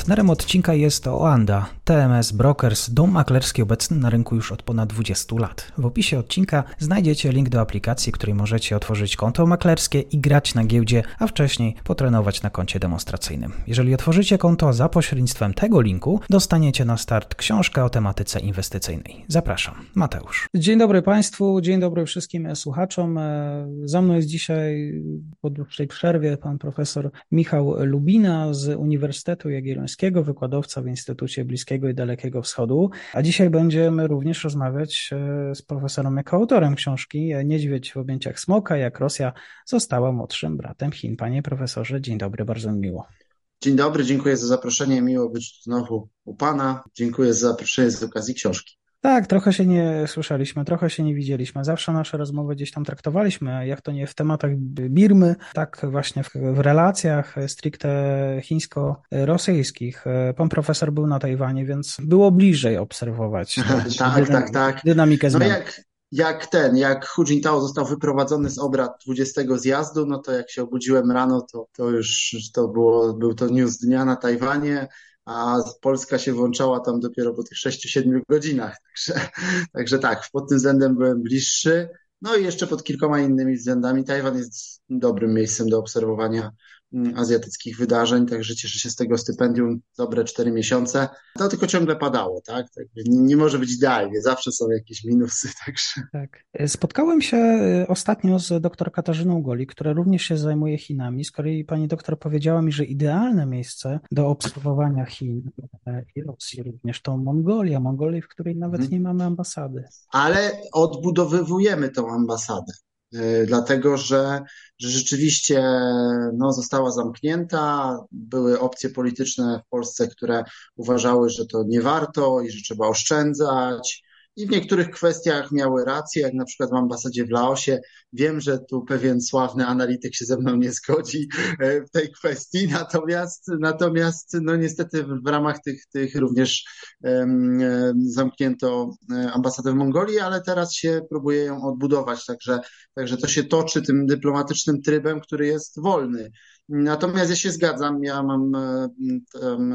Partnerem odcinka jest Oanda, TMS Brokers, dom maklerski obecny na rynku już od ponad 20 lat. W opisie odcinka znajdziecie link do aplikacji, której możecie otworzyć konto maklerskie i grać na giełdzie, a wcześniej potrenować na koncie demonstracyjnym. Jeżeli otworzycie konto za pośrednictwem tego linku, dostaniecie na start książkę o tematyce inwestycyjnej. Zapraszam, Mateusz. Dzień dobry Państwu, dzień dobry wszystkim słuchaczom. Za mną jest dzisiaj po dłuższej przerwie pan profesor Michał Lubina z Uniwersytetu Jagiellońskiego, wykładowca w Instytucie Bliskiego Bliskiego i Dalekiego Wschodu. A dzisiaj będziemy również rozmawiać e, z profesorem jako autorem książki Niedźwiedź w objęciach smoka, jak Rosja została młodszym bratem Chin. Panie profesorze, dzień dobry, bardzo mi miło. Dzień dobry, dziękuję za zaproszenie. Miło być znowu u Pana. Dziękuję za zaproszenie z okazji książki. Tak, trochę się nie słyszeliśmy, trochę się nie widzieliśmy. Zawsze nasze rozmowy gdzieś tam traktowaliśmy, jak to nie w tematach Birmy, tak właśnie w, w relacjach stricte chińsko-rosyjskich. Pan profesor był na Tajwanie, więc było bliżej obserwować tak, dynam tak, tak. dynamikę zmian. No jak, jak ten, jak Hu Jintao został wyprowadzony z obrad 20 zjazdu, no to jak się obudziłem rano, to, to już to było, był to news dnia na Tajwanie a Polska się włączała tam dopiero po tych 6-7 godzinach. Także, także tak, pod tym względem byłem bliższy. No i jeszcze pod kilkoma innymi względami Tajwan jest dobrym miejscem do obserwowania azjatyckich wydarzeń, także cieszę się z tego stypendium dobre cztery miesiące. To tylko ciągle padało, tak? nie, nie, może być idealnie, zawsze są jakieś minusy, także. Tak. Spotkałem się e, ostatnio z doktor Katarzyną Goli, która również się zajmuje Chinami. Z kolei pani doktor powiedziała mi, że idealne miejsce do obserwowania Chin e, i Rosji również to Mongolia, Mongolia, w której nawet hmm. nie mamy ambasady. Ale odbudowywujemy tą ambasadę. E, dlatego że, że rzeczywiście no, została zamknięta. Były opcje polityczne w Polsce, które uważały, że to nie warto i że trzeba oszczędzać i w niektórych kwestiach miały rację, jak na przykład w ambasadzie w Laosie. Wiem, że tu pewien sławny analityk się ze mną nie zgodzi e, w tej kwestii, natomiast, natomiast no niestety w ramach tych, tych również um, zamknięto e, ambasadę w Mongolii, ale teraz się próbuje ją odbudować, także, także to się toczy tym dyplomatycznym trybem, który jest wolny. Natomiast ja się zgadzam, ja mam tam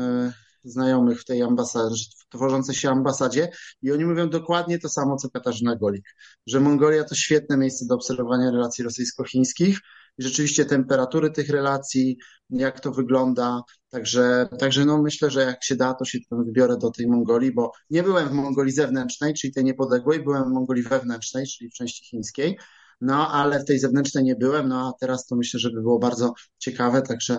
znajomych w tej ambasadzie, tworzącej się ambasadzie i oni mówią dokładnie to samo, co Katarzyna Golik, że Mongolia to świetne miejsce do obserwowania relacji rosyjsko-chińskich i rzeczywiście temperatury tych relacji, jak to wygląda, także, także no myślę, że jak się da, to się wybiorę do tej Mongolii, bo nie byłem w Mongolii zewnętrznej, czyli tej niepodległej, byłem w Mongolii wewnętrznej, czyli w części chińskiej, no ale w tej zewnętrznej nie byłem, no a teraz to myślę, że by było bardzo ciekawe, także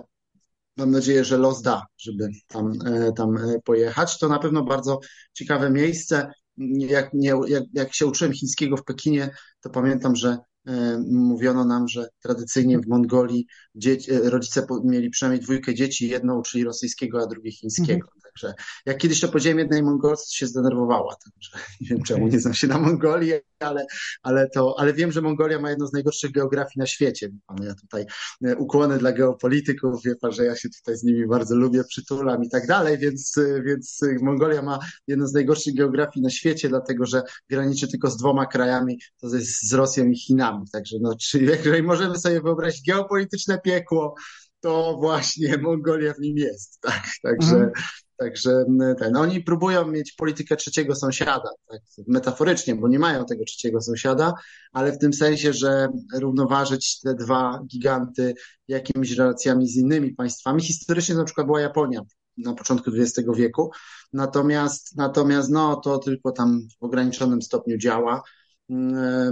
mam nadzieję, że los da, żeby tam, e, tam e, pojechać. To na pewno bardzo ciekawe miejsce. Jak, nie, jak, jak się uczyłem chińskiego w Pekinie, to pamiętam, że e, mówiono nam, że tradycyjnie w Mongolii dzieci, rodzice mieli przynajmniej dwójkę dzieci, jedno uczyli rosyjskiego, a drugie chińskiego. Także jak kiedyś to powiedziałem jednej Mongolce, się zdenerwowała. Także nie wiem czemu nie znam się na Mongolii, ale, ale, to, ale wiem, że Mongolia ma jedną z najgorszych geografii na świecie. Ja tutaj e, ukłony dla geopolityków, wie pan, że ja się tutaj z nimi bardzo lubię, przytulam i tak dalej, więc, e, więc Mongolia ma jedną z najgorszych geografii na świecie, dlatego że graniczy tylko z dwoma krajami, to jest z Rosją i Chinami. Także no, czyli jeżeli możemy sobie wyobrazić geopolityczne piekło, to właśnie Mongolia w nim jest. Tak? Także, mhm. Także ten, oni próbują mieć politykę trzeciego sąsiada, tak, metaforycznie, bo nie mają tego trzeciego sąsiada, ale w tym sensie, że równoważyć te dwa giganty jakimiś relacjami z innymi państwami. Historycznie na przykład była Japonia na początku XX wieku, natomiast, natomiast no, to tylko tam w ograniczonym stopniu działa.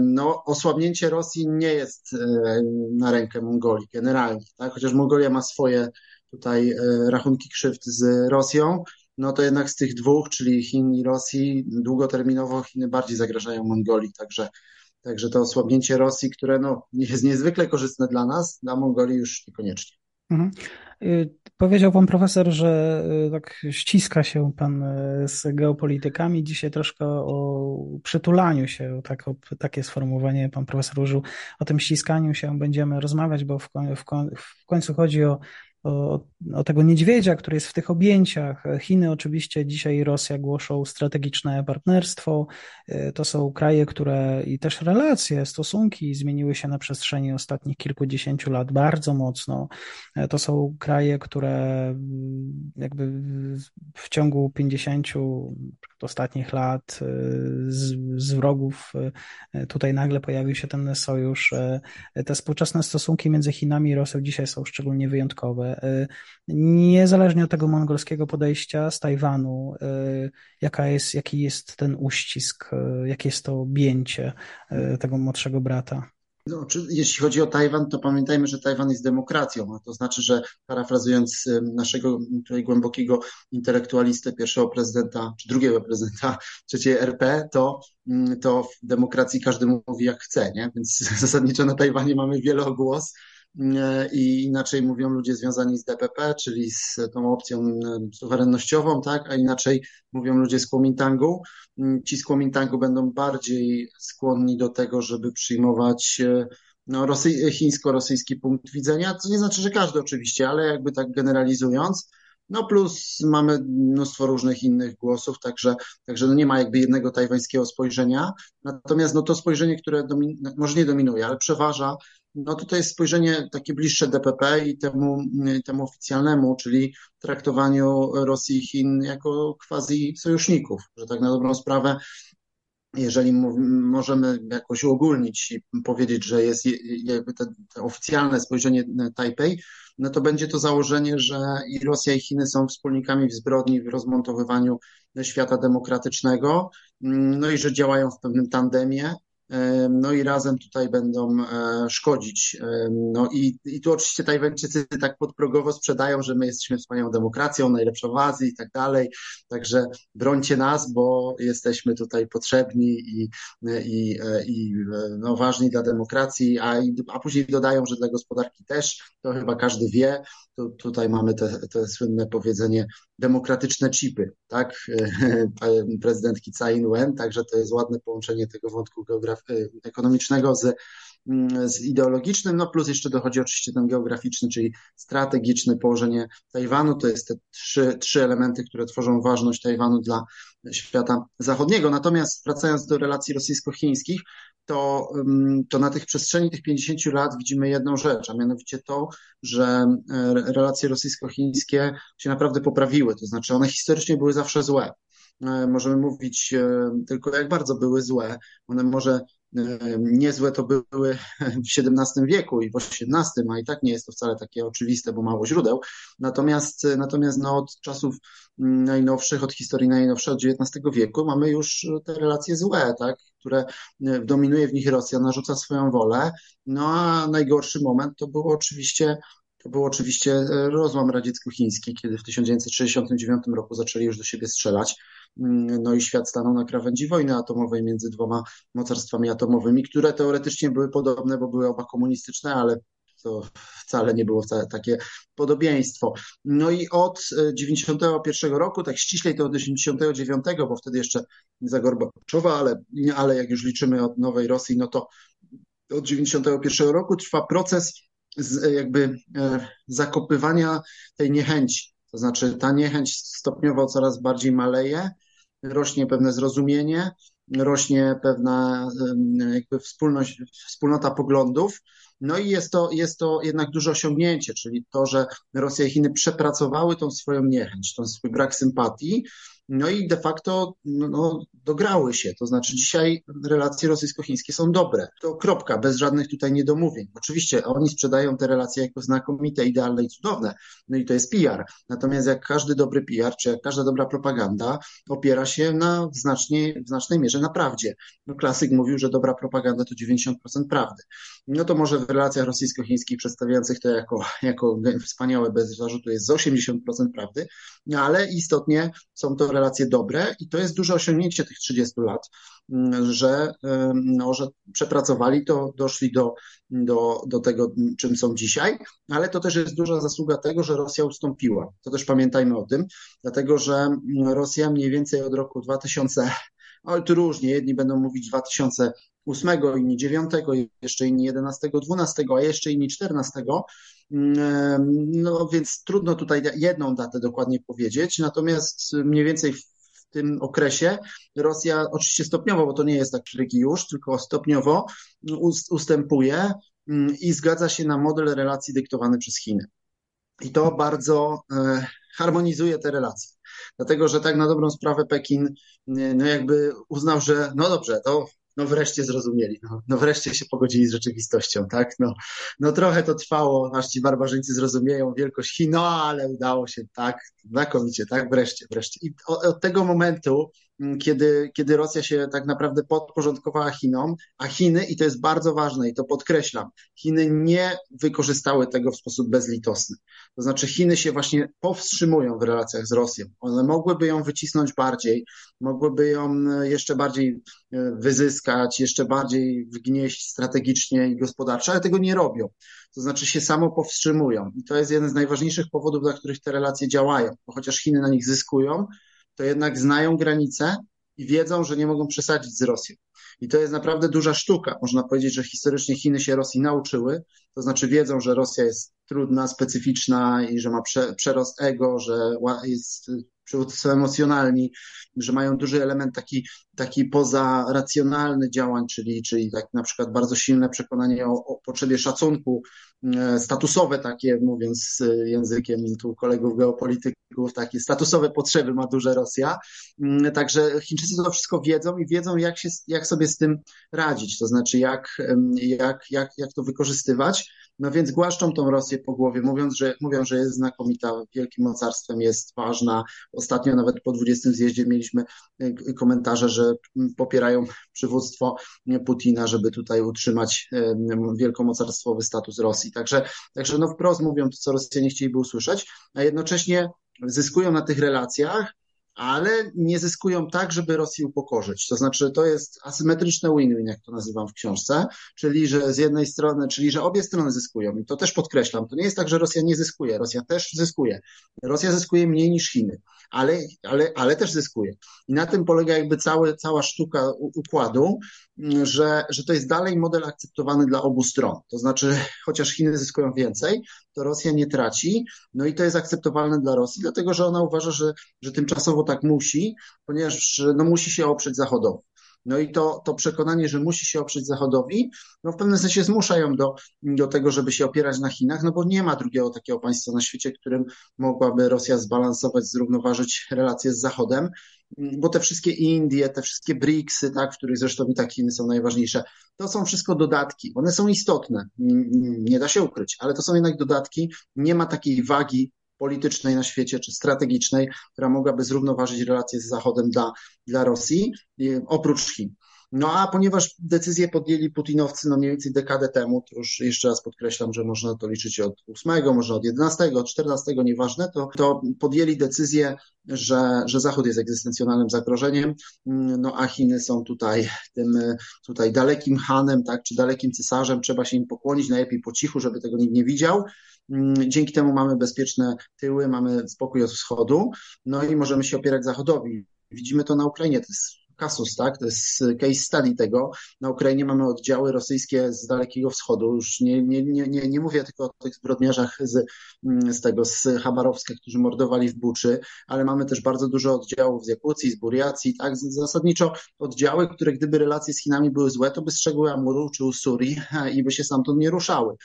No, osłabnięcie Rosji nie jest e, na rękę Mongolii generalnie, tak? chociaż Mongolia ma swoje tutaj e, rachunki krzywd z Rosją, no to jednak z tych dwóch, czyli Chin i Rosji, długoterminowo Chiny bardziej zagrażają Mongolii, także, także to osłabnięcie Rosji, które no, jest niezwykle korzystne dla nas, dla Mongolii już niekoniecznie. Mhm. Y, powiedział pan profesor, że y, tak ściska się pan y, z geopolitykami. Dzisiaj troszkę o przytulaniu się, tak, o, takie sformułowanie pan profesor użył. O tym ściskaniu się będziemy rozmawiać, bo w, w, w końcu chodzi o o, o, tego niedźwiedzia, który jest w tych objęciach. Chiny oczywiście dzisiaj i Rosja głoszą strategiczne partnerstwo. To są kraje, które i też relacje, stosunki zmieniły się na przestrzeni ostatnich kilkudziesięciu lat bardzo mocno. To są kraje, które mm, jakby w ciągu 50 ostatnich lat z, z wrogów tutaj nagle pojawił się ten sojusz. Te współczesne stosunki między Chinami i Rosją dzisiaj są szczególnie wyjątkowe. Niezależnie od tego mongolskiego podejścia z Tajwanu, jaka jest, jaki jest ten uścisk, jakie jest to objęcie tego młodszego brata? No, jeśli chodzi o Tajwan, to pamiętajmy, że Tajwan jest demokracją, a to znaczy, że parafrazując naszego tutaj głębokiego intelektualistę, pierwszego prezydenta, czy drugiego prezydenta trzeciej RP, to, mm, to w demokracji każdy mówi jak chce, nie? Więc zasadniczo na Tajwanie mamy wielogłos, i inaczej mówią ludzie związani z DPP, czyli z tą opcją suwerennościową, tak, a inaczej mówią ludzie z Kuomintangu. Ci z Kuomintangu będą bardziej skłonni do tego, żeby przyjmować e, no, rosy, chińsko-rosyjski punkt widzenia, co nie znaczy, że każdy oczywiście, ale jakby tak generalizując, no plus mamy mnóstwo różnych innych głosów, także, także no nie ma jakby jednego tajwańskiego spojrzenia. Natomiast no to spojrzenie, które domin, może nie dominuje, ale przeważa, no to jest spojrzenie takie bliższe DPP i temu, temu oficjalnemu, czyli traktowaniu Rosji i Chin jako quasi sojuszników, że tak na dobrą sprawę jeżeli możemy jakoś uogólnić i powiedzieć, że jest jakby te, te oficjalne spojrzenie Tajpej, no to będzie to założenie, że i Rosja i Chiny są wspólnikami w zbrodni w rozmontowywaniu świata demokratycznego, no i że działają w pewnym tandemie, no i razem tutaj będą e, szkodzić. No i, i tu oczywiście Tajwańczycy tak podprogowo sprzedają, że my jesteśmy wspaniałą demokracją, najlepszą w Azji i tak dalej, także brońcie nas, bo jesteśmy tutaj potrzebni i, i, i no, ważni dla demokracji, a, a później dodają, że dla gospodarki też, to chyba każdy wie, tu, tutaj mamy te, te słynne powiedzenie demokratyczne chipy, tak, prezydentki Tsai Ing-wen, także to jest ładne połączenie tego wątku geograf- ekonomicznego z, z ideologicznym, no plus jeszcze dochodzi oczywiście ten geograficzny, czyli strategiczne położenie Tajwanu, to jest te trzy, trzy elementy, które tworzą ważność Tajwanu dla świata zachodniego. Natomiast wracając do relacji rosyjsko-chińskich, to, to na tych przestrzeni tych 50 lat widzimy jedną rzecz, a mianowicie to, że e, relacje rosyjsko-chińskie się naprawdę poprawiły, to znaczy one historycznie były zawsze złe. E, możemy mówić e, tylko jak bardzo były złe. One może niezłe to były w XVII wieku i w XVIII, a i tak nie jest to wcale takie oczywiste, bo mało źródeł. Natomiast, natomiast no, od czasów najnowszych, od historii najnowszej, od XIX wieku mamy już te relacje złe, tak, które dominuje w nich Rosja, narzuca swoją wolę. No a najgorszy moment to było oczywiście to był oczywiście e, rozłam radziecko-chiński, kiedy w 1969 roku zaczęli już do siebie strzelać. Mm, no i świat stanął na krawędzi wojny atomowej między dwoma mocarstwami atomowymi, które teoretycznie były podobne, bo były oba komunistyczne, ale to wcale nie było wcale takie podobieństwo. No i od 91 e, roku, tak ściślej to od 89, bo wtedy jeszcze za Gorbaczowa, ale, ale jak już liczymy od nowej Rosji, no to od 91 roku trwa proces jakby e, zakopywania tej niechęci. To znaczy ta niechęć stopniowo coraz bardziej maleje, rośnie pewne zrozumienie, rośnie pewna jakby wspólność, wspólnota poglądów. No i jest to, jest to jednak duże osiągnięcie, czyli to, że Rosja i Chiny przepracowały tą swoją niechęć, ten swój brak sympatii, no i de facto no, dograły się. To znaczy dzisiaj relacje rosyjsko-chińskie są dobre. To kropka, bez żadnych tutaj niedomówień. Oczywiście oni sprzedają te relacje jako znakomite, idealne i cudowne. No i to jest PR. Natomiast jak każdy dobry PR, czy jak każda dobra propaganda opiera się na w, znacznie, w znacznej mierze na prawdzie. No, klasyk mówił, że dobra propaganda to 90% prawdy. No to może w relacjach rosyjsko-chińskich przedstawiających to jako, jako wspaniałe bez zarzutu jest z 80% prawdy, no ale istotnie są to relacje dobre i to jest duże osiągnięcie tych 30 lat, mm, że, no, że przepracowali to, doszli do, do, do tego, czym są dzisiaj, ale to też jest duża zasługa tego, że Rosja ustąpiła. To też pamiętajmy o tym, dlatego że Rosja mniej więcej od roku 2000 ale tu różnie, jedni będą mówić 2008, inni 9, jeszcze inni 11, 12, a jeszcze inni 14, No więc trudno tutaj jedną datę dokładnie powiedzieć, natomiast mniej więcej w tym okresie Rosja oczywiście stopniowo, bo to nie jest tak szyki już, tylko stopniowo ustępuje mm, i zgadza się na model relacji dyktowany przez Chiny. I to bardzo e, harmonizuje te relacje. Dlatego, że tak na dobrą sprawę Pekin no jakby uznał, że no dobrze, to no wreszcie zrozumieli, no, no wreszcie się pogodzili z rzeczywistością, tak? No, no trochę to trwało, aż ci barbarzyńcy zrozumieją wielkość Chin, no ale udało się, tak? Znakomicie, tak? Wreszcie, wreszcie. I od, od tego momentu kiedy, kiedy Rosja się tak naprawdę podporządkowała Chinom, a Chiny, i to jest bardzo ważne i to podkreślam, Chiny nie wykorzystały tego w sposób bezlitosny. To znaczy Chiny się właśnie powstrzymują w relacjach z Rosją. One mogłyby ją wycisnąć bardziej, mogłyby ją e, jeszcze bardziej e, wyzyskać, jeszcze bardziej wgnieść strategicznie i gospodarczo, ale tego nie robią. To znaczy się samo powstrzymują. I to jest jeden z najważniejszych powodów, dla których te relacje działają, bo chociaż Chiny na nich zyskują, to jednak znają granice i wiedzą, że nie mogą przesadzić z Rosją. I to jest naprawdę duża sztuka. Można powiedzieć, że historycznie Chiny się Rosji nauczyły, to znaczy wiedzą, że Rosja jest trudna, specyficzna i że ma prze, przerost ego, że jest przywódcy emocjonalni, że mają duży element taki, taki pozaracjonalny działań, czyli, czyli tak na przykład bardzo silne przekonanie o, o potrzebie szacunku, e, statusowe takie, mówiąc językiem tu kolegów geopolityków, takie statusowe potrzeby ma duże Rosja. Mm, także Chińczycy to wszystko wiedzą i wiedzą, jak, się, jak sobie z tym radzić, to znaczy jak, jak, jak, jak to wykorzystywać. No więc głaszczą tą Rosję po głowie, mówiąc, że, mówią, że jest znakomita, wielkim mocarstwem, jest ważna. Ostatnio nawet po 20 zjeździe mieliśmy e, komentarze, że popierają przywództwo Putina, żeby tutaj utrzymać e, wielkomocarstwowy status Rosji. Także, także no wprost mówią to, co Rosjanie chcieliby usłyszeć, a jednocześnie zyskują na tych relacjach, ale nie zyskują tak, żeby Rosję upokorzyć. To znaczy, to jest asymetryczne win-win, jak to nazywam w książce, czyli że z jednej strony, czyli że obie strony zyskują. I to też podkreślam. To nie jest tak, że Rosja nie zyskuje. Rosja też zyskuje. Rosja zyskuje mniej niż Chiny, ale, ale, ale też zyskuje. I na tym polega jakby cały, cała sztuka układu, że, że to jest dalej model akceptowany dla obu stron. To znaczy, chociaż Chiny zyskują więcej, to Rosja nie traci, no i to jest akceptowalne dla Rosji, dlatego że ona uważa, że, że tymczasowo tak musi, ponieważ no, musi się oprzeć Zachodowi. No i to, to przekonanie, że musi się oprzeć Zachodowi, no w pewnym sensie zmusza ją do, do tego, żeby się opierać na Chinach, no bo nie ma drugiego takiego państwa na świecie, którym mogłaby Rosja zbalansować, zrównoważyć relacje z Zachodem, bo te wszystkie Indie, te wszystkie BRICSy, tak, w których zresztą i tak Chiny są najważniejsze, to są wszystko dodatki. One są istotne, nie da się ukryć, ale to są jednak dodatki. Nie ma takiej wagi politycznej na świecie, czy strategicznej, która mogłaby zrównoważyć relacje z Zachodem dla, dla Rosji, oprócz Chin. No a ponieważ decyzję podjęli Putinowcy no mniej więcej dekadę temu, to już jeszcze raz podkreślam, że można to liczyć od 8, może od 11, od 14, nieważne, to, to podjęli decyzję, że, że Zachód jest egzystencjonalnym zagrożeniem, no a Chiny są tutaj tym tutaj dalekim hanem, tak, czy dalekim cesarzem, trzeba się im pokłonić, najlepiej po cichu, żeby tego nikt nie widział. Dzięki temu mamy bezpieczne tyły, mamy spokój od wschodu, no i możemy się opierać Zachodowi. Widzimy to na Ukrainie, to jest Kasus, tak? To jest case study tego. Na Ukrainie mamy oddziały rosyjskie z Dalekiego Wschodu. Już nie, nie, nie, nie, nie mówię tylko o tych zbrodniarzach z, z tego, z Chabarowska, którzy mordowali w Buczy, ale mamy też bardzo dużo oddziałów z Jakucji, z Buriacji, tak? Zasadniczo oddziały, które gdyby relacje z Chinami były złe, to by strzegły Amuru czy Usuri i by się stamtąd nie ruszały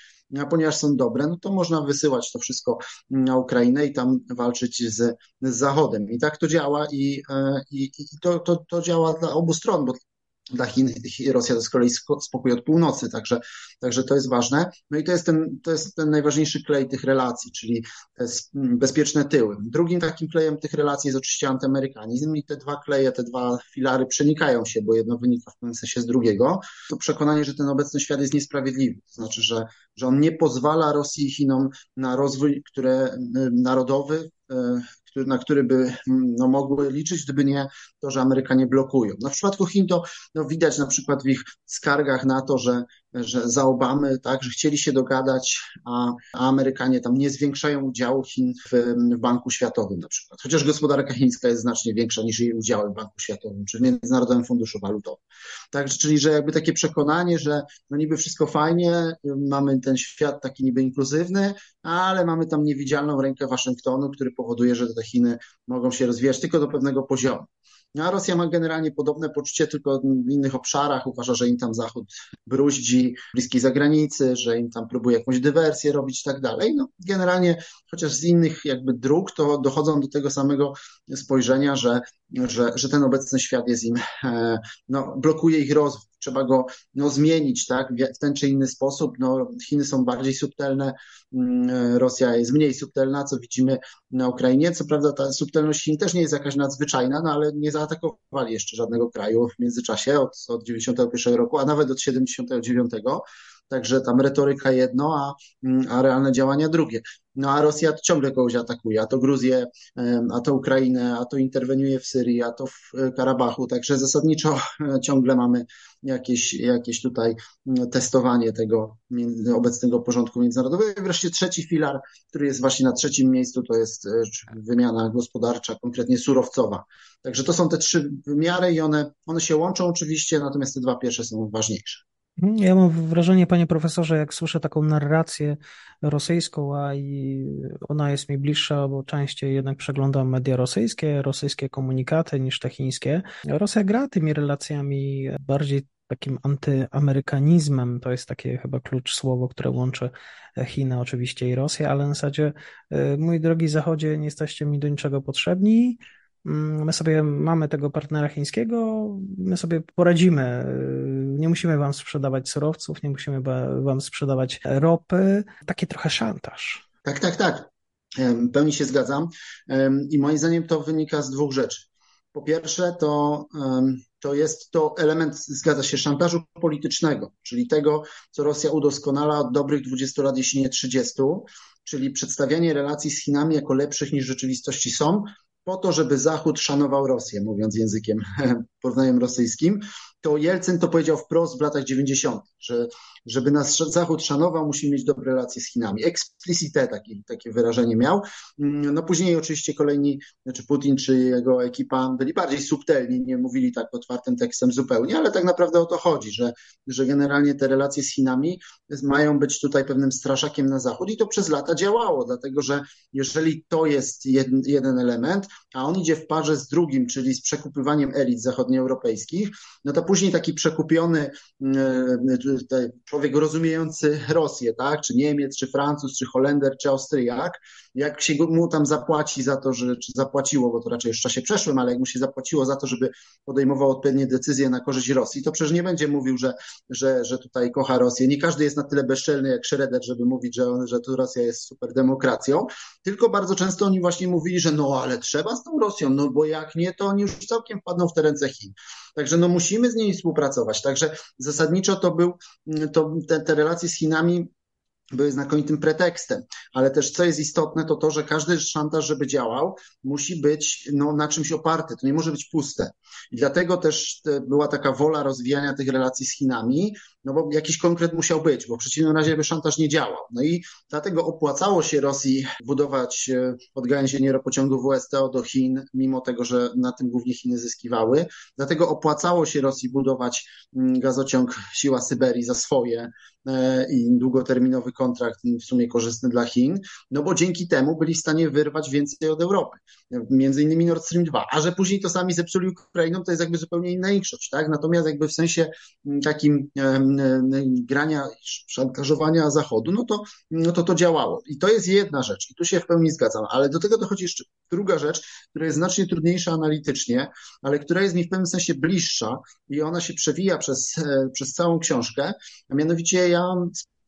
ponieważ są dobre, no to można wysyłać to wszystko na Ukrainę i tam walczyć z, z Zachodem. I tak to działa i, e, i, i to, to, to działa dla obu stron, bo dla Chin Rosja to z kolei spokój od północy, także, także to jest ważne. No i to jest, ten, to jest ten najważniejszy klej tych relacji, czyli te bezpieczne tyły. Drugim takim klejem tych relacji jest oczywiście antyamerykanizm i te dwa kleje, te dwa filary przenikają się, bo jedno wynika w pewnym sensie z drugiego. To przekonanie, że ten obecny świat jest niesprawiedliwy, to znaczy, że, że on nie pozwala Rosji i Chinom na rozwój, które narodowy, e, na który by mm, no, mogły liczyć, gdyby nie to, że Amerykanie blokują. W przypadku Chin to no, widać na przykład w ich skargach na to, że, że za Obamy, tak, że chcieli się dogadać, a, a Amerykanie tam nie zwiększają udziału Chin w, w Banku Światowym na przykład. Chociaż gospodarka chińska jest znacznie większa niż jej udziały w Banku Światowym, czy w Międzynarodowym Funduszu Walutowym. Tak, czyli, że jakby takie przekonanie, że no niby wszystko fajnie, mamy ten świat taki niby inkluzywny, ale mamy tam niewidzialną rękę Waszyngtonu, który powoduje, że te Chiny mogą się rozwijać tylko do pewnego poziomu. No, a Rosja ma generalnie podobne poczucie, tylko w innych obszarach. Uważa, że im tam Zachód bruździ bliskiej zagranicy, że im tam próbuje jakąś dywersję robić i tak dalej. No, generalnie, chociaż z innych jakby dróg, to dochodzą do tego samego spojrzenia, że, że, że ten obecny świat jest im, e, no, blokuje ich rozwój trzeba go no, zmienić tak, w ten czy inny sposób. No, Chiny są bardziej subtelne, mm, Rosja jest mniej subtelna, co widzimy na Ukrainie. Co prawda ta subtelność Chin też nie jest jakaś nadzwyczajna, no, ale nie zaatakowali jeszcze żadnego kraju w międzyczasie od, od 91 roku, a nawet od 79. Także tam retoryka jedno, a, mm, a realne działania drugie. No a Rosja ciągle kogoś atakuje, a to Gruzję, a to Ukrainę, a to interweniuje w Syrii, a to w e, Karabachu. Także zasadniczo ciągle mamy jakieś, jakieś tutaj mm, testowanie tego obecnego porządku międzynarodowego. I wreszcie trzeci filar, który jest właśnie na trzecim miejscu, to jest e, wymiana gospodarcza, konkretnie surowcowa. Także to są te trzy wymiary i one, one się łączą oczywiście, natomiast te dwa pierwsze są ważniejsze. Ja mam wrażenie, panie profesorze, jak słyszę taką narrację rosyjską, a i ona jest mi bliższa, bo częściej jednak przeglądam media rosyjskie, rosyjskie komunikaty niż te chińskie. Rosja gra tymi relacjami bardziej takim antyamerykanizmem, to jest takie chyba klucz słowo, które łączy Chiny oczywiście i Rosję, ale na zasadzie, y, mój drogi Zachodzie, nie jesteście mi do niczego potrzebni, my sobie mamy tego partnera chińskiego, my sobie poradzimy. Nie musimy wam sprzedawać surowców, nie musimy wam sprzedawać ropy. Taki trochę szantaż. Tak, tak, tak. Pełni się zgadzam. I moim zdaniem to wynika z dwóch rzeczy. Po pierwsze, to, to jest to element, zgadza się, szantażu politycznego, czyli tego, co Rosja udoskonala od dobrych 20 lat, jeśli nie 30, czyli przedstawianie relacji z Chinami jako lepszych niż rzeczywistości są, po to, żeby Zachód szanował Rosję, mówiąc językiem porównaniem rosyjskim, to Jelcyn to powiedział wprost w latach 90., że żeby nas Zachód szanował, musimy mieć dobre relacje z Chinami. Explicite takie, takie wyrażenie miał. Mm, no później oczywiście kolejni, znaczy Putin czy jego ekipa byli bardziej subtelni, nie mówili tak otwartym tekstem zupełnie, ale tak naprawdę o to chodzi, że, że generalnie te relacje z Chinami mają być tutaj pewnym straszakiem na Zachód i to przez lata działało, dlatego że jeżeli to jest jeden, jeden element, a on idzie w parze z drugim, czyli z przekupywaniem elit zachodnioeuropejskich, no to później taki przekupiony e, człowiek rozumiejący Rosję, tak, czy Niemiec, czy Francuz, czy Holender, czy Austriak, jak się mu tam zapłaci za to, że, czy zapłaciło, bo to raczej już w czasie przeszłym, ale jak mu się zapłaciło za to, żeby podejmował odpowiednie decyzje na korzyść Rosji, to przecież nie będzie mówił, że, że, że tutaj kocha Rosję. Nie każdy jest na tyle bezczelny jak Schroeder, żeby mówić, że, że tu Rosja jest super demokracją, tylko bardzo często oni właśnie mówili, że no ale trzeba z tą Rosją, no bo jak nie, to oni już całkiem wpadną w te ręce Chin. Także no musimy z nimi współpracować. Także zasadniczo to był, to te, te relacje z Chinami były znakomitym pretekstem, ale też co jest istotne, to to, że każdy szantaż, żeby działał, musi być no, na czymś oparty, to nie może być puste. I dlatego też była taka wola rozwijania tych relacji z Chinami, no bo jakiś konkret musiał być, bo w przeciwnym razie by szantaż nie działał. No i dlatego opłacało się Rosji budować e, odgałęzienie ropociągu WSTO do Chin, mimo tego, że na tym głównie Chiny zyskiwały. Dlatego opłacało się Rosji budować mm, gazociąg Siła Syberii za swoje e, i długoterminowy kontrakt w sumie korzystny dla Chin, no bo dzięki temu byli w stanie wyrwać więcej od Europy, między innymi Nord Stream 2, a że później to sami zepsuli Ukrainą, to jest jakby zupełnie inna większość, tak? Natomiast jakby w sensie mm, takim grania, szantażowania Zachodu, no to, no to to działało. I to jest jedna rzecz i tu się w pełni zgadzam, ale do tego dochodzi jeszcze druga rzecz, która jest znacznie trudniejsza analitycznie, ale która jest mi w pewnym sensie bliższa i ona się przewija przez, e, przez całą książkę, a mianowicie ja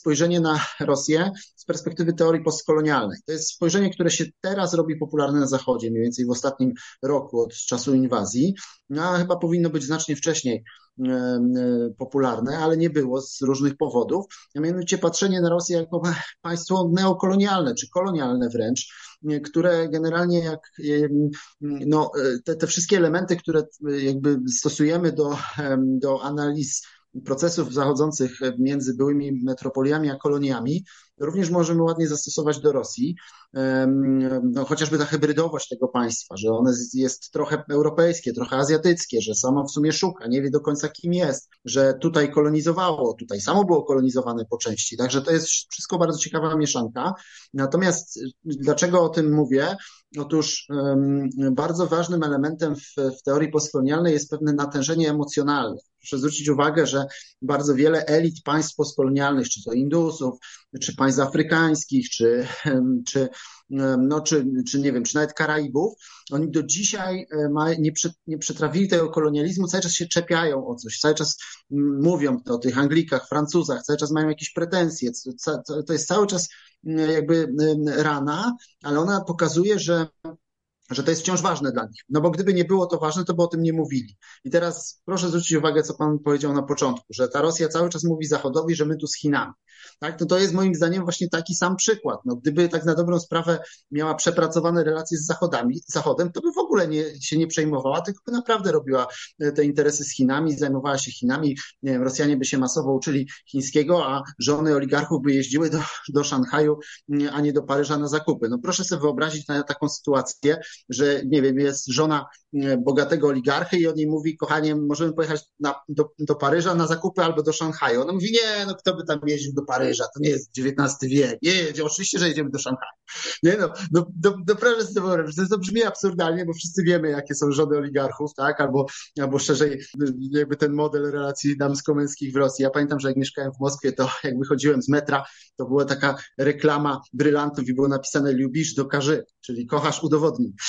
spojrzenie na Rosję z perspektywy teorii postkolonialnej. To jest spojrzenie, które się teraz robi popularne na Zachodzie, mniej więcej w ostatnim roku od czasu inwazji, no, a chyba powinno być znacznie wcześniej e, e, popularne, ale nie było z różnych powodów, a mianowicie patrzenie na Rosję jako państwo neokolonialne, czy kolonialne wręcz, które generalnie jak no, te, te wszystkie elementy, które jakby stosujemy do, do analiz procesów zachodzących między byłymi metropoliami a koloniami, również możemy ładnie zastosować do Rosji. No, chociażby ta hybrydowość tego państwa, że ono jest trochę europejskie, trochę azjatyckie, że samo w sumie szuka, nie wie do końca kim jest, że tutaj kolonizowało, tutaj samo było kolonizowane po części. Także to jest wszystko bardzo ciekawa mieszanka. Natomiast dlaczego o tym mówię? Otóż bardzo ważnym elementem w, w teorii postkolonialnej jest pewne natężenie emocjonalne. Proszę zwrócić uwagę, że bardzo wiele elit państw postkolonialnych, czy to Indusów, czy państw afrykańskich, czy, czy, no, czy, czy nie wiem, czy nawet Karaibów, oni do dzisiaj e, nie, nie przetrawili tego kolonializmu, cały czas się czepiają o coś, cały czas mówią to o tych Anglikach, Francuzach, cały czas mają jakieś pretensje. To jest cały czas jakby rana, ale ona pokazuje, że że to jest wciąż ważne dla nich. No bo gdyby nie było to ważne, to by o tym nie mówili. I teraz proszę zwrócić uwagę, co pan powiedział na początku, że ta Rosja cały czas mówi Zachodowi, że my tu z Chinami. Tak? No to jest moim zdaniem właśnie taki sam przykład. No gdyby tak na dobrą sprawę miała przepracowane relacje z Zachodami, Zachodem, to by w ogóle nie, się nie przejmowała, tylko by naprawdę robiła e, te interesy z Chinami, zajmowała się Chinami. Nie wiem, Rosjanie by się masowo uczyli chińskiego, a żony oligarchów by jeździły do, do Szanghaju, a nie do Paryża na zakupy. No proszę sobie wyobrazić na taką sytuację, że nie wiem, jest żona e, bogatego oligarchy i on jej mówi, kochanie, możemy pojechać na, do, do Paryża na zakupy albo do Szanghaju. Ona mówi, nie, no kto by tam jeździł do Paryża, to nie jest XIX wiek. Nie, oczywiście, że jedziemy do Szanghaju. Nie no, no do, do, proszę sobie wyobrazić, to, to brzmi absurdalnie, bo wszyscy wiemy, jakie są żony oligarchów, tak, albo, albo szerzej jakby ten model relacji damsko-męskich w Rosji. Ja pamiętam, że jak mieszkałem w Moskwie, to jak wychodziłem z metra, to była taka reklama brylantów i było napisane lubisz, dokaży, czyli kochasz, udowodnij.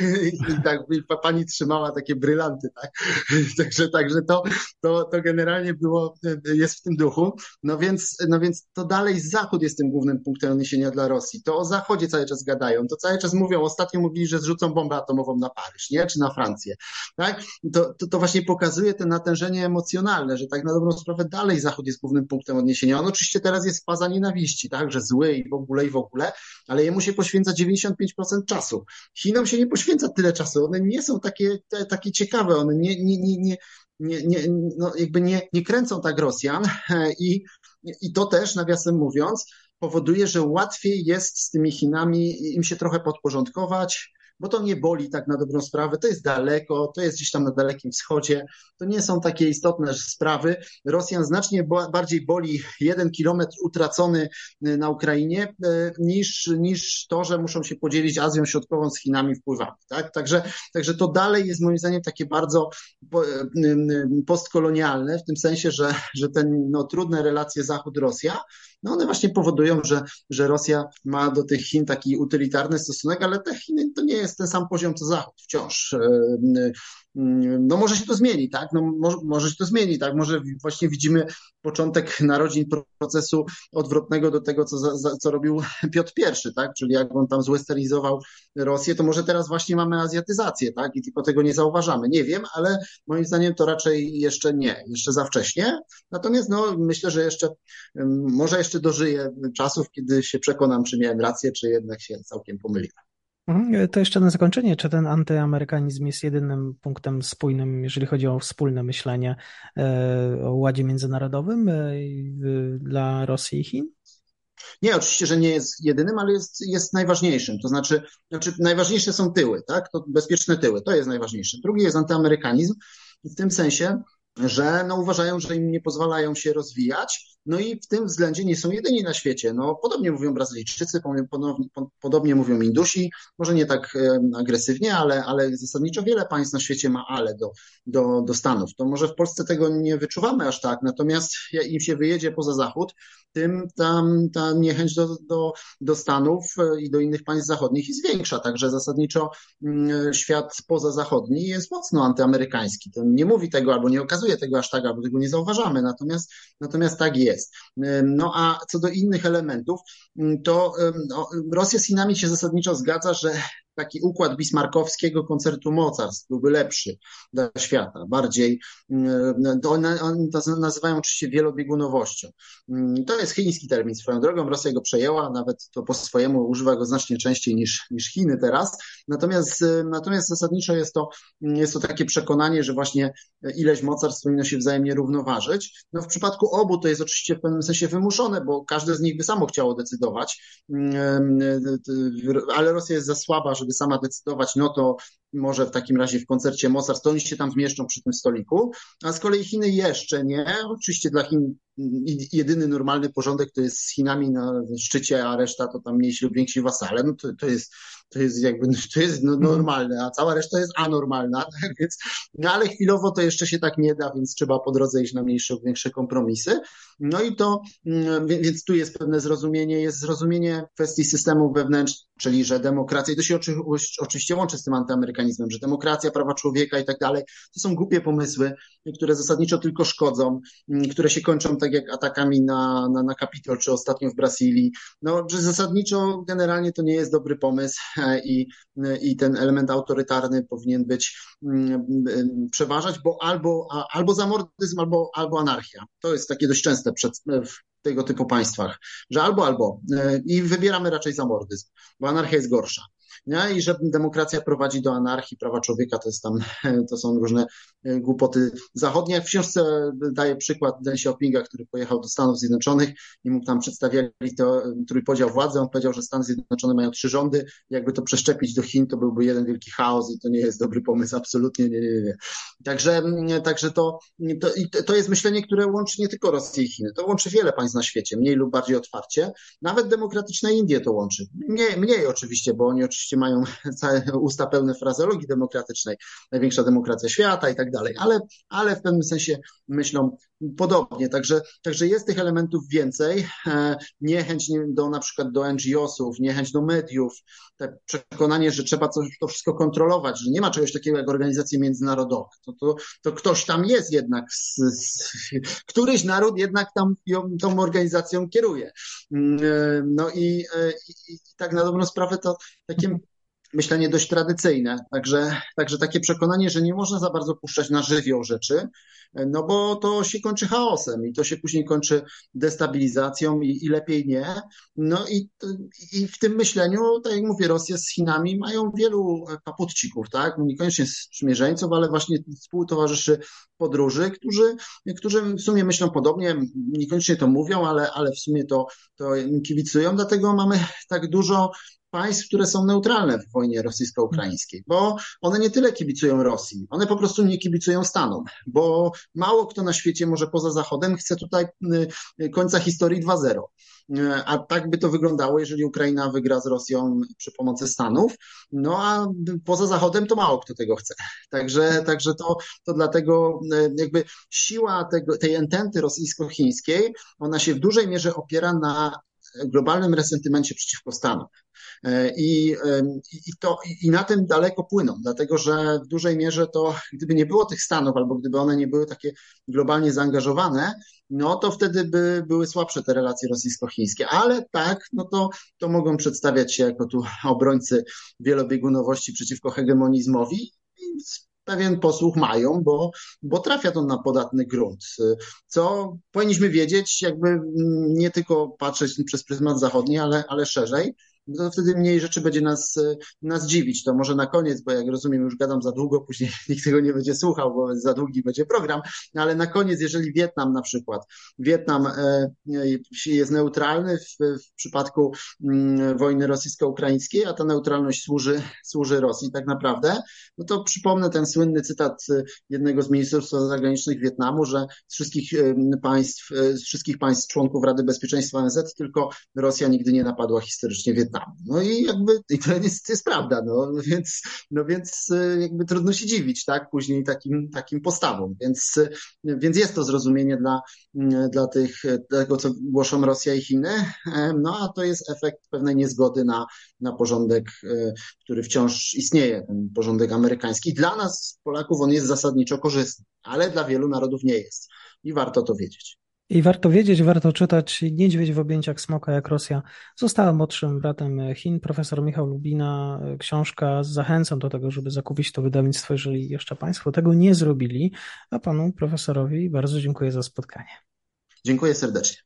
I tak i pani trzymała takie brylanty, tak? Także, także to, to, to generalnie było, jest w tym duchu. No więc, no więc to dalej Zachód jest tym głównym punktem odniesienia dla Rosji. To o Zachodzie cały czas gadają, to cały czas mówią, ostatnio mówili, że zrzucą bombę atomową na Paryż, nie? Czy na Francję, tak? To, to, to właśnie pokazuje te natężenie emocjonalne, że tak na dobrą sprawę dalej Zachód jest głównym punktem odniesienia. On oczywiście teraz jest faza nienawiści, tak? Że zły i w ogóle i w ogóle, ale jemu się poświęca 95% czasu. Chinom się nie poświęca tyle czasu. One nie są takie, te, takie ciekawe, one nie, nie, nie, nie, nie, nie, no jakby nie, nie kręcą tak Rosjan. I, i to też, nawiasem mówiąc, powoduje, że łatwiej jest z tymi Chinami im się trochę podporządkować, bo to nie boli tak na dobrą sprawę, to jest daleko, to jest gdzieś tam na Dalekim Wschodzie, to nie są takie istotne sprawy. Rosjan znacznie bardziej boli jeden kilometr utracony y, na Ukrainie y, niż, niż to, że muszą się podzielić Azją Środkową z Chinami wpływami. Tak? Także, także to dalej jest moim zdaniem takie bardzo y, postkolonialne, w tym sensie, że, że ten no, trudne relacje Zachód-Rosja, no one właśnie powodują, że, że Rosja ma do tych Chin taki utylitarny stosunek, ale te Chiny to nie jest ten sam poziom co Zachód wciąż. No może się to zmieni, tak? No może, może się to zmieni, tak? Może właśnie widzimy początek narodzin procesu odwrotnego do tego, co, za, co robił Piotr I, tak? Czyli jak on tam zwesternizował Rosję, to może teraz właśnie mamy azjatyzację, tak? I tylko tego nie zauważamy. Nie wiem, ale moim zdaniem to raczej jeszcze nie, jeszcze za wcześnie. Natomiast no, myślę, że jeszcze, może jeszcze dożyję czasów, kiedy się przekonam, czy miałem rację, czy jednak się całkiem pomyliłem. Mhm. To jeszcze na zakończenie, czy ten antyamerykanizm jest jedynym punktem spójnym, jeżeli chodzi o wspólne myślenie e, o ładzie międzynarodowym e, dla Rosji i Chin? Nie, oczywiście, że nie jest jedynym, ale jest, jest najważniejszym. To znaczy, znaczy, najważniejsze są tyły, tak? To bezpieczne tyły, to jest najważniejsze. Drugi jest antyamerykanizm w tym sensie, że no, uważają, że im nie pozwalają się rozwijać, no i w tym względzie nie są jedyni na świecie. No, podobnie mówią Brazylijczycy, podobnie, mówią Indusi, może nie tak agresywnie, ale, ale zasadniczo wiele państw na świecie ma ale do, do, do Stanów. To może w Polsce tego nie wyczuwamy aż tak, natomiast im się wyjedzie poza Zachód, tym tam ta niechęć do, do, do Stanów e, i do innych państw zachodnich jest większa. Także zasadniczo mm, świat pozazachodni jest mocno antyamerykański. To nie mówi tego albo nie okazuje tego aż tak, albo tego nie zauważamy. Natomiast, natomiast tak jest. No a co do innych elementów, to no, Rosja z Chinami się zasadniczo zgadza, że taki układ bismarkowskiego koncertu mocarstw byłby lepszy dla świata, bardziej, to oni to nazywają oczywiście wielobiegunowością. To jest chiński termin swoją drogą, Rosja go przejęła, nawet to po swojemu używa go znacznie częściej niż, niż Chiny teraz, natomiast, natomiast zasadniczo jest to, jest to takie przekonanie, że właśnie ileś mocarstw powinno się wzajemnie równoważyć. No w przypadku obu to jest oczywiście w pewnym sensie wymuszone, bo każde z nich by samo chciało decydować, ale Rosja jest za słaba, żeby sama decydować, no to może w takim razie w koncercie Mozart, to oni się tam wmieszczą przy tym stoliku, a z kolei Chiny jeszcze nie. Oczywiście dla Chin jedyny normalny porządek to jest z Chinami na szczycie, a reszta to tam mniejsi lub więksi wasale. No to, to jest to jest jakby, to jest no, normalne, a cała reszta jest anormalna, tak? więc, no ale chwilowo to jeszcze się tak nie da, więc trzeba po drodze iść na mniejsze większe kompromisy. No i to, mm, więc tu jest pewne zrozumienie, jest zrozumienie kwestii systemu wewnętrznych, czyli że demokracja, i to się oczywiście łączy z tym antyamerykanizmem, że demokracja, prawa człowieka i tak dalej, to są głupie pomysły, które zasadniczo tylko szkodzą, mm, które się kończą tak jak atakami na, na, na Kapitol, czy ostatnio w Brazylii, no, że zasadniczo generalnie to nie jest dobry pomysł i, i ten element autorytarny powinien być mm, przeważać, bo albo, albo zamordyzm, albo, albo anarchia. To jest takie dość częste przed, w tego typu państwach, że albo, albo. I wybieramy raczej zamordyzm, bo anarchia jest gorsza nie? i że demokracja prowadzi do anarchii, prawa człowieka to jest tam, to są różne e, głupoty zachodnie. W książce daję przykład Deng Xiaopinga, który pojechał do Stanów Zjednoczonych i mu tam przedstawiali to trójpodział władzy. On powiedział, że Stany Zjednoczone mają trzy rządy. Jakby to przeszczepić do Chin, to byłby jeden wielki chaos i to nie jest dobry pomysł, absolutnie nie, nie, nie. Także, także to, to, to jest myślenie, które łączy nie tylko Rosję i Chiny, to łączy wiele państw na świecie, mniej lub bardziej otwarcie. Nawet demokratyczne Indie to łączy. Mniej, mniej oczywiście, bo oni oczywiście oczywiście mają całe usta pełne frazeologii demokratycznej, największa demokracja świata i tak dalej, ale, ale w pewnym sensie myślą podobnie. Także, także jest tych elementów więcej. E, niechęć do na przykład do NGO-sów, niechęć do mediów, te przekonanie, że trzeba to, to wszystko kontrolować, że nie ma czegoś takiego jak organizacje międzynarodowe. To, to, to ktoś tam jest jednak, z, z, któryś naród jednak tam ją, tą organizacją kieruje. Mm, e, no i, e, i, i tak na dobrą sprawę to takim myślenie dość tradycyjne. Także, także takie przekonanie, że nie można za bardzo puszczać na żywioł rzeczy, no bo to się kończy chaosem i to się później kończy destabilizacją i, i lepiej nie. No i, i w tym myśleniu, tak jak mówię, Rosja z Chinami mają wielu kaputcików, tak? Niekoniecznie sprzymierzeńców, ale właśnie współtowarzyszy podróży, którzy, którzy w sumie myślą podobnie, niekoniecznie to mówią, ale, ale w sumie to, to kibicują, dlatego mamy tak dużo państw, które są neutralne w wojnie rosyjsko-ukraińskiej, bo one nie tyle kibicują Rosji, one po prostu nie kibicują Stanom, bo mało kto na świecie, może poza Zachodem, chce tutaj y, końca historii 2-0. Y, a tak by to wyglądało, jeżeli Ukraina wygra z Rosją przy pomocy Stanów. No a poza Zachodem to mało kto tego chce. Także, także to, to dlatego y, jakby siła tego, tej ententy rosyjsko-chińskiej, ona się w dużej mierze opiera na globalnym resentymencie przeciwko Stanom. E, I, i, to, I na tym daleko płyną, dlatego że w dużej mierze to, gdyby nie było tych Stanów, albo gdyby one nie były takie globalnie zaangażowane, no to wtedy by były słabsze te relacje rosyjsko-chińskie. Ale tak, no to, to mogą przedstawiać się jako tu obrońcy wielobiegunowości przeciwko hegemonizmowi pewien posłuch mają, bo, bo trafia to na podatny grunt. Co powinniśmy wiedzieć, jakby nie tylko patrzeć przez pryzmat zachodni, ale, ale szerzej, to wtedy mniej rzeczy będzie nas, nas dziwić. To może na koniec, bo jak rozumiem, już gadam za długo, później nikt tego nie będzie słuchał, bo za długi będzie program, no ale na koniec, jeżeli Wietnam na przykład, Wietnam e, jest neutralny w, w przypadku mm, wojny rosyjsko-ukraińskiej, a ta neutralność służy, służy Rosji tak naprawdę, no to przypomnę ten słynny cytat jednego z ministrów zagranicznych Wietnamu, że z wszystkich państw, z wszystkich państw członków Rady Bezpieczeństwa ONZ tylko Rosja nigdy nie napadła historycznie Wietnamu. No i jakby i to jest, jest prawda, no więc, no więc e, jakby trudno się dziwić, tak, później takim, takim postawom, więc, więc jest to zrozumienie dla, dla tych, tego, co głoszą Rosja i Chiny, e, no a to jest efekt pewnej niezgody na, na porządek, e, który wciąż istnieje, ten porządek amerykański. Dla nas, Polaków, on jest zasadniczo korzystny, ale dla wielu narodów nie jest i warto to wiedzieć. I warto wiedzieć, warto czytać Niedźwiedź w objęciach smoka, jak Rosja została młodszym bratem Chin. Profesor Michał Lubina, książka. Zachęcam do tego, żeby zakupić to wydawnictwo, jeżeli jeszcze Państwo tego nie zrobili. A panu profesorowi bardzo dziękuję za spotkanie. Dziękuję serdecznie.